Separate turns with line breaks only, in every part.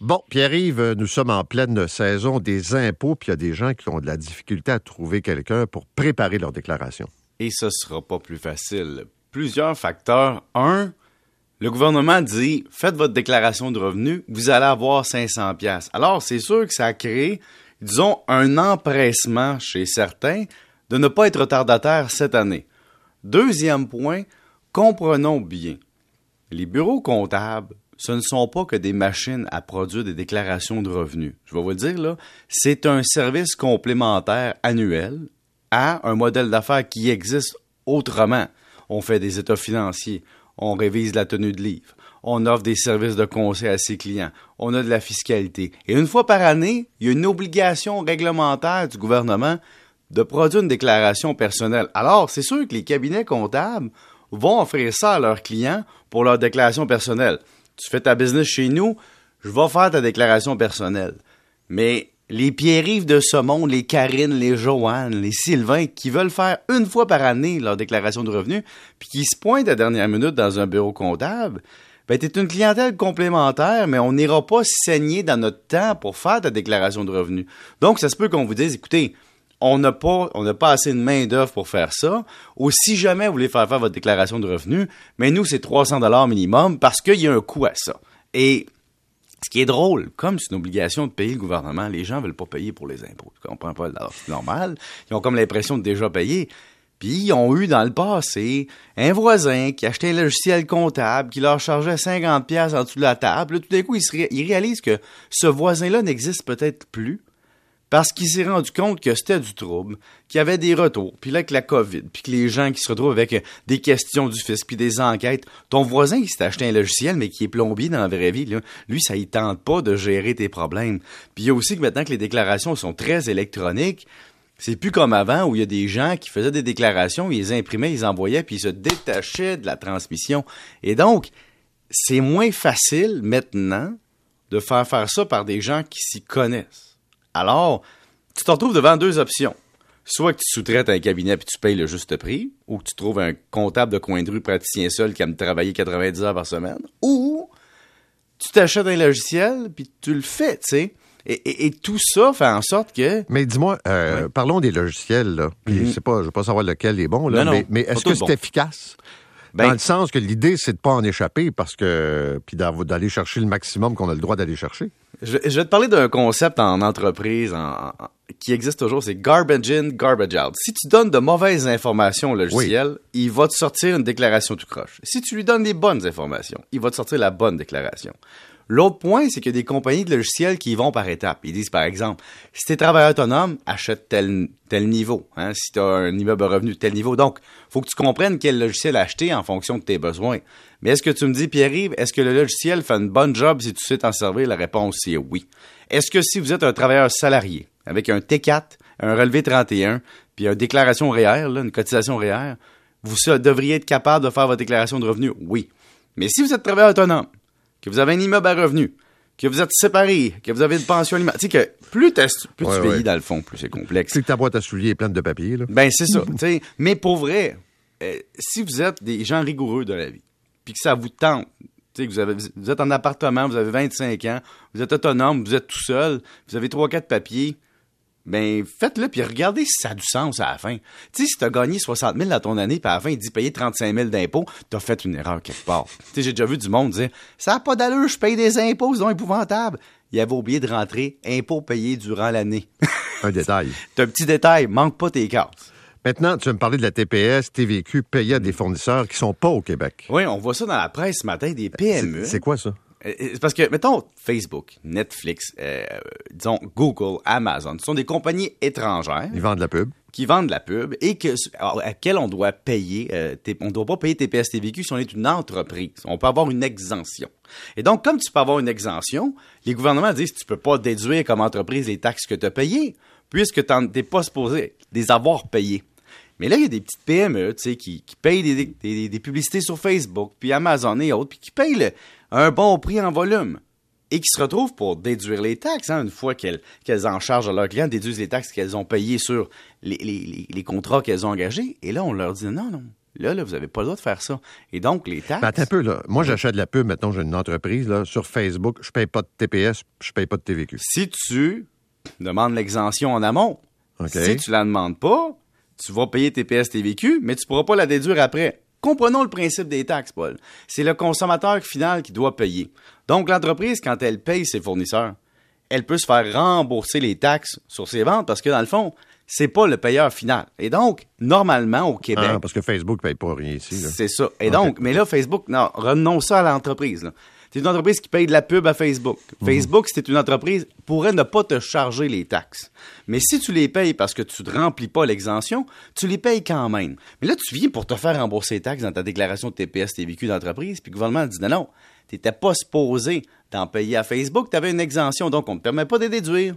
Bon, Pierre-Yves, nous sommes en pleine saison des impôts, puis il y a des gens qui ont de la difficulté à trouver quelqu'un pour préparer leur déclaration.
Et ce sera pas plus facile. Plusieurs facteurs. Un, le gouvernement dit faites votre déclaration de revenus, vous allez avoir 500 pièces. Alors, c'est sûr que ça a créé, disons, un empressement chez certains de ne pas être retardataire cette année. Deuxième point, comprenons bien. Les bureaux comptables ce ne sont pas que des machines à produire des déclarations de revenus. Je vais vous le dire, là, c'est un service complémentaire annuel à un modèle d'affaires qui existe autrement. On fait des états financiers, on révise la tenue de livre, on offre des services de conseil à ses clients, on a de la fiscalité. Et une fois par année, il y a une obligation réglementaire du gouvernement de produire une déclaration personnelle. Alors, c'est sûr que les cabinets comptables vont offrir ça à leurs clients pour leur déclaration personnelle tu fais ta business chez nous, je vais faire ta déclaration personnelle. Mais les Pierre-Yves de ce monde, les Karine, les Joanne, les Sylvain, qui veulent faire une fois par année leur déclaration de revenus, puis qui se pointent à dernière minute dans un bureau comptable, ben, t'es une clientèle complémentaire, mais on n'ira pas saigner dans notre temps pour faire ta déclaration de revenus. Donc, ça se peut qu'on vous dise, écoutez, on n'a pas, pas assez de main d'œuvre pour faire ça. Ou si jamais vous voulez faire faire votre déclaration de revenus, mais nous c'est 300 dollars minimum parce qu'il y a un coût à ça. Et ce qui est drôle, comme c'est une obligation de payer le gouvernement, les gens veulent pas payer pour les impôts. Tu comprends pas? c'est normal. Ils ont comme l'impression de déjà payer. Puis ils ont eu dans le passé un voisin qui achetait un logiciel comptable qui leur chargeait 50 pièces en dessous de la table. tout d'un coup, ils réalisent que ce voisin-là n'existe peut-être plus parce qu'il s'est rendu compte que c'était du trouble, qu'il y avait des retours, puis là, avec la COVID, puis que les gens qui se retrouvent avec euh, des questions du fisc, puis des enquêtes. Ton voisin qui s'est acheté un logiciel, mais qui est plombier dans la vraie vie, lui, ça ne tente pas de gérer tes problèmes. Puis il y a aussi que maintenant que les déclarations sont très électroniques, c'est plus comme avant où il y a des gens qui faisaient des déclarations, ils les imprimaient, ils envoyaient, puis ils se détachaient de la transmission. Et donc, c'est moins facile maintenant de faire faire ça par des gens qui s'y connaissent. Alors, tu te retrouves devant deux options. Soit que tu sous-traites un cabinet puis tu payes le juste prix, ou que tu trouves un comptable de coin de rue praticien seul qui aime travailler 90 heures par semaine, ou tu t'achètes un logiciel puis tu le fais, tu sais. Et, tout ça fait en sorte que.
Mais dis-moi, euh, parlons des logiciels, là. Puis, mm-hmm. pas, je ne veux pas savoir lequel est bon, là, mais, est-ce que c'est efficace? Ben Dans le sens que l'idée, c'est de pas en échapper parce que puis d'aller chercher le maximum qu'on a le droit d'aller chercher.
Je, vais te parler d'un concept en entreprise qui existe toujours, c'est garbage in, garbage out. Si tu donnes de mauvaises informations au logiciel, il va te sortir une déclaration tout croche. Si tu lui donnes des bonnes informations, il va te sortir la bonne déclaration. L'autre point, c'est qu'il y a des compagnies de logiciels qui y vont par étapes. Ils disent, par exemple, si tu es travailleur autonome, achète tel, tel niveau. Hein, si tu as un immeuble revenu tel niveau. Donc, faut que tu comprennes quel logiciel acheter en fonction de tes besoins. Mais est-ce que tu me dis, Pierre-Yves, est-ce que le logiciel fait une bonne job si tu sais t'en servir? La réponse est oui. Est-ce que si vous êtes un travailleur salarié avec un T4, un relevé 31, puis une déclaration REER, une cotisation REER, vous devriez être capable de faire votre déclaration de revenus? Oui. Mais si vous êtes travailleur autonome, que vous avez un immeuble à revenus, que vous êtes séparé, que vous avez une pension alimentaire. Tu sais que plus, plus tu vieillis dans le fond, plus c'est complexe.
C'est que ta boîte à souliers est pleine de papier. Là.
Ben, c'est ça. mais pour vrai, euh, si vous êtes des gens rigoureux de la vie, puis que ça vous tente, que vous, avez, vous êtes en appartement, vous avez 25 ans, vous êtes autonome, vous êtes tout seul, vous avez 3-4 papiers, ben faites-le, puis regardez si ça a du sens à la fin. Tu sais, si tu as gagné 60 000 dans ton année, puis à la fin, il dit payer 35 000 d'impôts, tu as fait une erreur quelque part. tu sais, j'ai déjà vu du monde dire Ça n'a pas d'allure, je paye des impôts, c'est épouvantable. Il avait oublié de rentrer impôts payés durant l'année.
un détail.
C'est un petit détail, manque pas tes cartes.
Maintenant, tu vas me parler de la TPS, TVQ payée à des fournisseurs qui sont pas au Québec.
Oui, on voit ça dans la presse ce matin, des PME.
C'est quoi ça?
Euh, euh, parce que, mettons, Facebook, Netflix, euh, disons Google, Amazon, ce sont des compagnies étrangères.
Ils vendent de la pub.
Qui vendent de la pub et que, à quel on doit payer, on ne doit pas payer TPS TVQ si on est une entreprise. On peut avoir une exemption. Et donc, comme tu peux avoir une exemption, les gouvernements disent que tu ne peux pas déduire comme entreprise les taxes que tu as payées, puisque tu n'es pas supposé les avoir payées. Mais là, il y a des petites PME qui, qui payent des, des, publicités sur Facebook, puis Amazon et autres, puis qui payent le, un bon prix en volume et qui se retrouvent pour déduire les taxes. Hein, une fois qu'elles en chargent à leurs clients, déduisent les taxes qu'elles ont payées sur les, contrats qu'elles ont engagés. Et là, on leur dit non, non, Là, là, vous n'avez pas le droit de faire ça. Et donc, les taxes.
Ben, attends un peu, là. Moi, j'achète de la pub, maintenant, j'ai une entreprise, là, sur Facebook, je paye pas de TPS, je paye pas de TVQ.
Si tu demandes l'exemption en amont, si tu la demandes pas, tu vas payer TPS, TVQ, mais tu pourras pas la déduire après. Comprenons le principe des taxes, Paul. C'est le consommateur final qui doit payer. Donc, l'entreprise, quand elle paye ses fournisseurs, elle peut se faire rembourser les taxes sur ses ventes parce que, dans le fond, c'est pas le payeur final. Et donc, normalement, au Québec. Ah,
parce que Facebook paye pas rien ici.
C'est ça. Et donc, mais là, Facebook, non, renonce ça à l'entreprise. C'est une entreprise qui paye de la pub à Facebook. Mhm. Facebook, c'est une entreprise, pourrait ne pas te charger les taxes. Mais si tu les payes parce que tu ne remplis pas l'exemption, tu les payes quand même. Mais là, tu viens pour te faire rembourser les taxes dans ta déclaration de TPS, TVQ d'entreprise, puis le gouvernement dit non, non, tu n'étais pas supposé d'en payer à Facebook, tu avais une exemption, donc on ne te permet pas de déduire.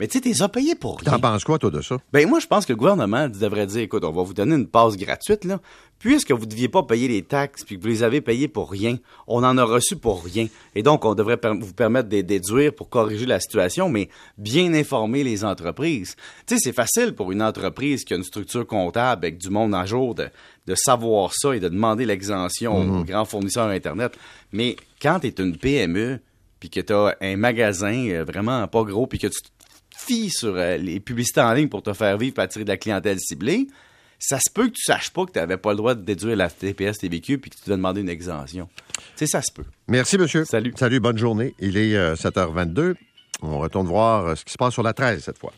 Mais tu sais, t'es as payé pour
rien. T'en penses quoi, toi, de ça?
Ben, moi, je pense que le gouvernement devrait dire, écoute, on va vous donner une passe gratuite, là. Puisque vous ne deviez pas payer les taxes puis que vous les avez payées pour rien, on en a reçu pour rien. Et donc, on devrait vous permettre de déduire pour corriger la situation, mais bien informer les entreprises. Tu sais, c'est facile pour une entreprise qui a une structure comptable avec du monde à jour de, savoir ça et de demander l'exemption aux mhm. grands fournisseurs Internet. Mais quand tu es une PME, puis que tu as un magasin euh, vraiment pas gros, puis que tu fie sur euh, les publicités en ligne pour te faire vivre et attirer de la clientèle ciblée, ça se peut que tu saches pas que tu n'avais pas le droit de déduire la TPS TVQ puis que tu dois demander une exemption. Tu sais, ça se peut.
Merci, monsieur.
Salut.
Salut, bonne journée. Il est 7h22. Euh, On retourne voir euh, ce qui se passe sur la 13 cette fois.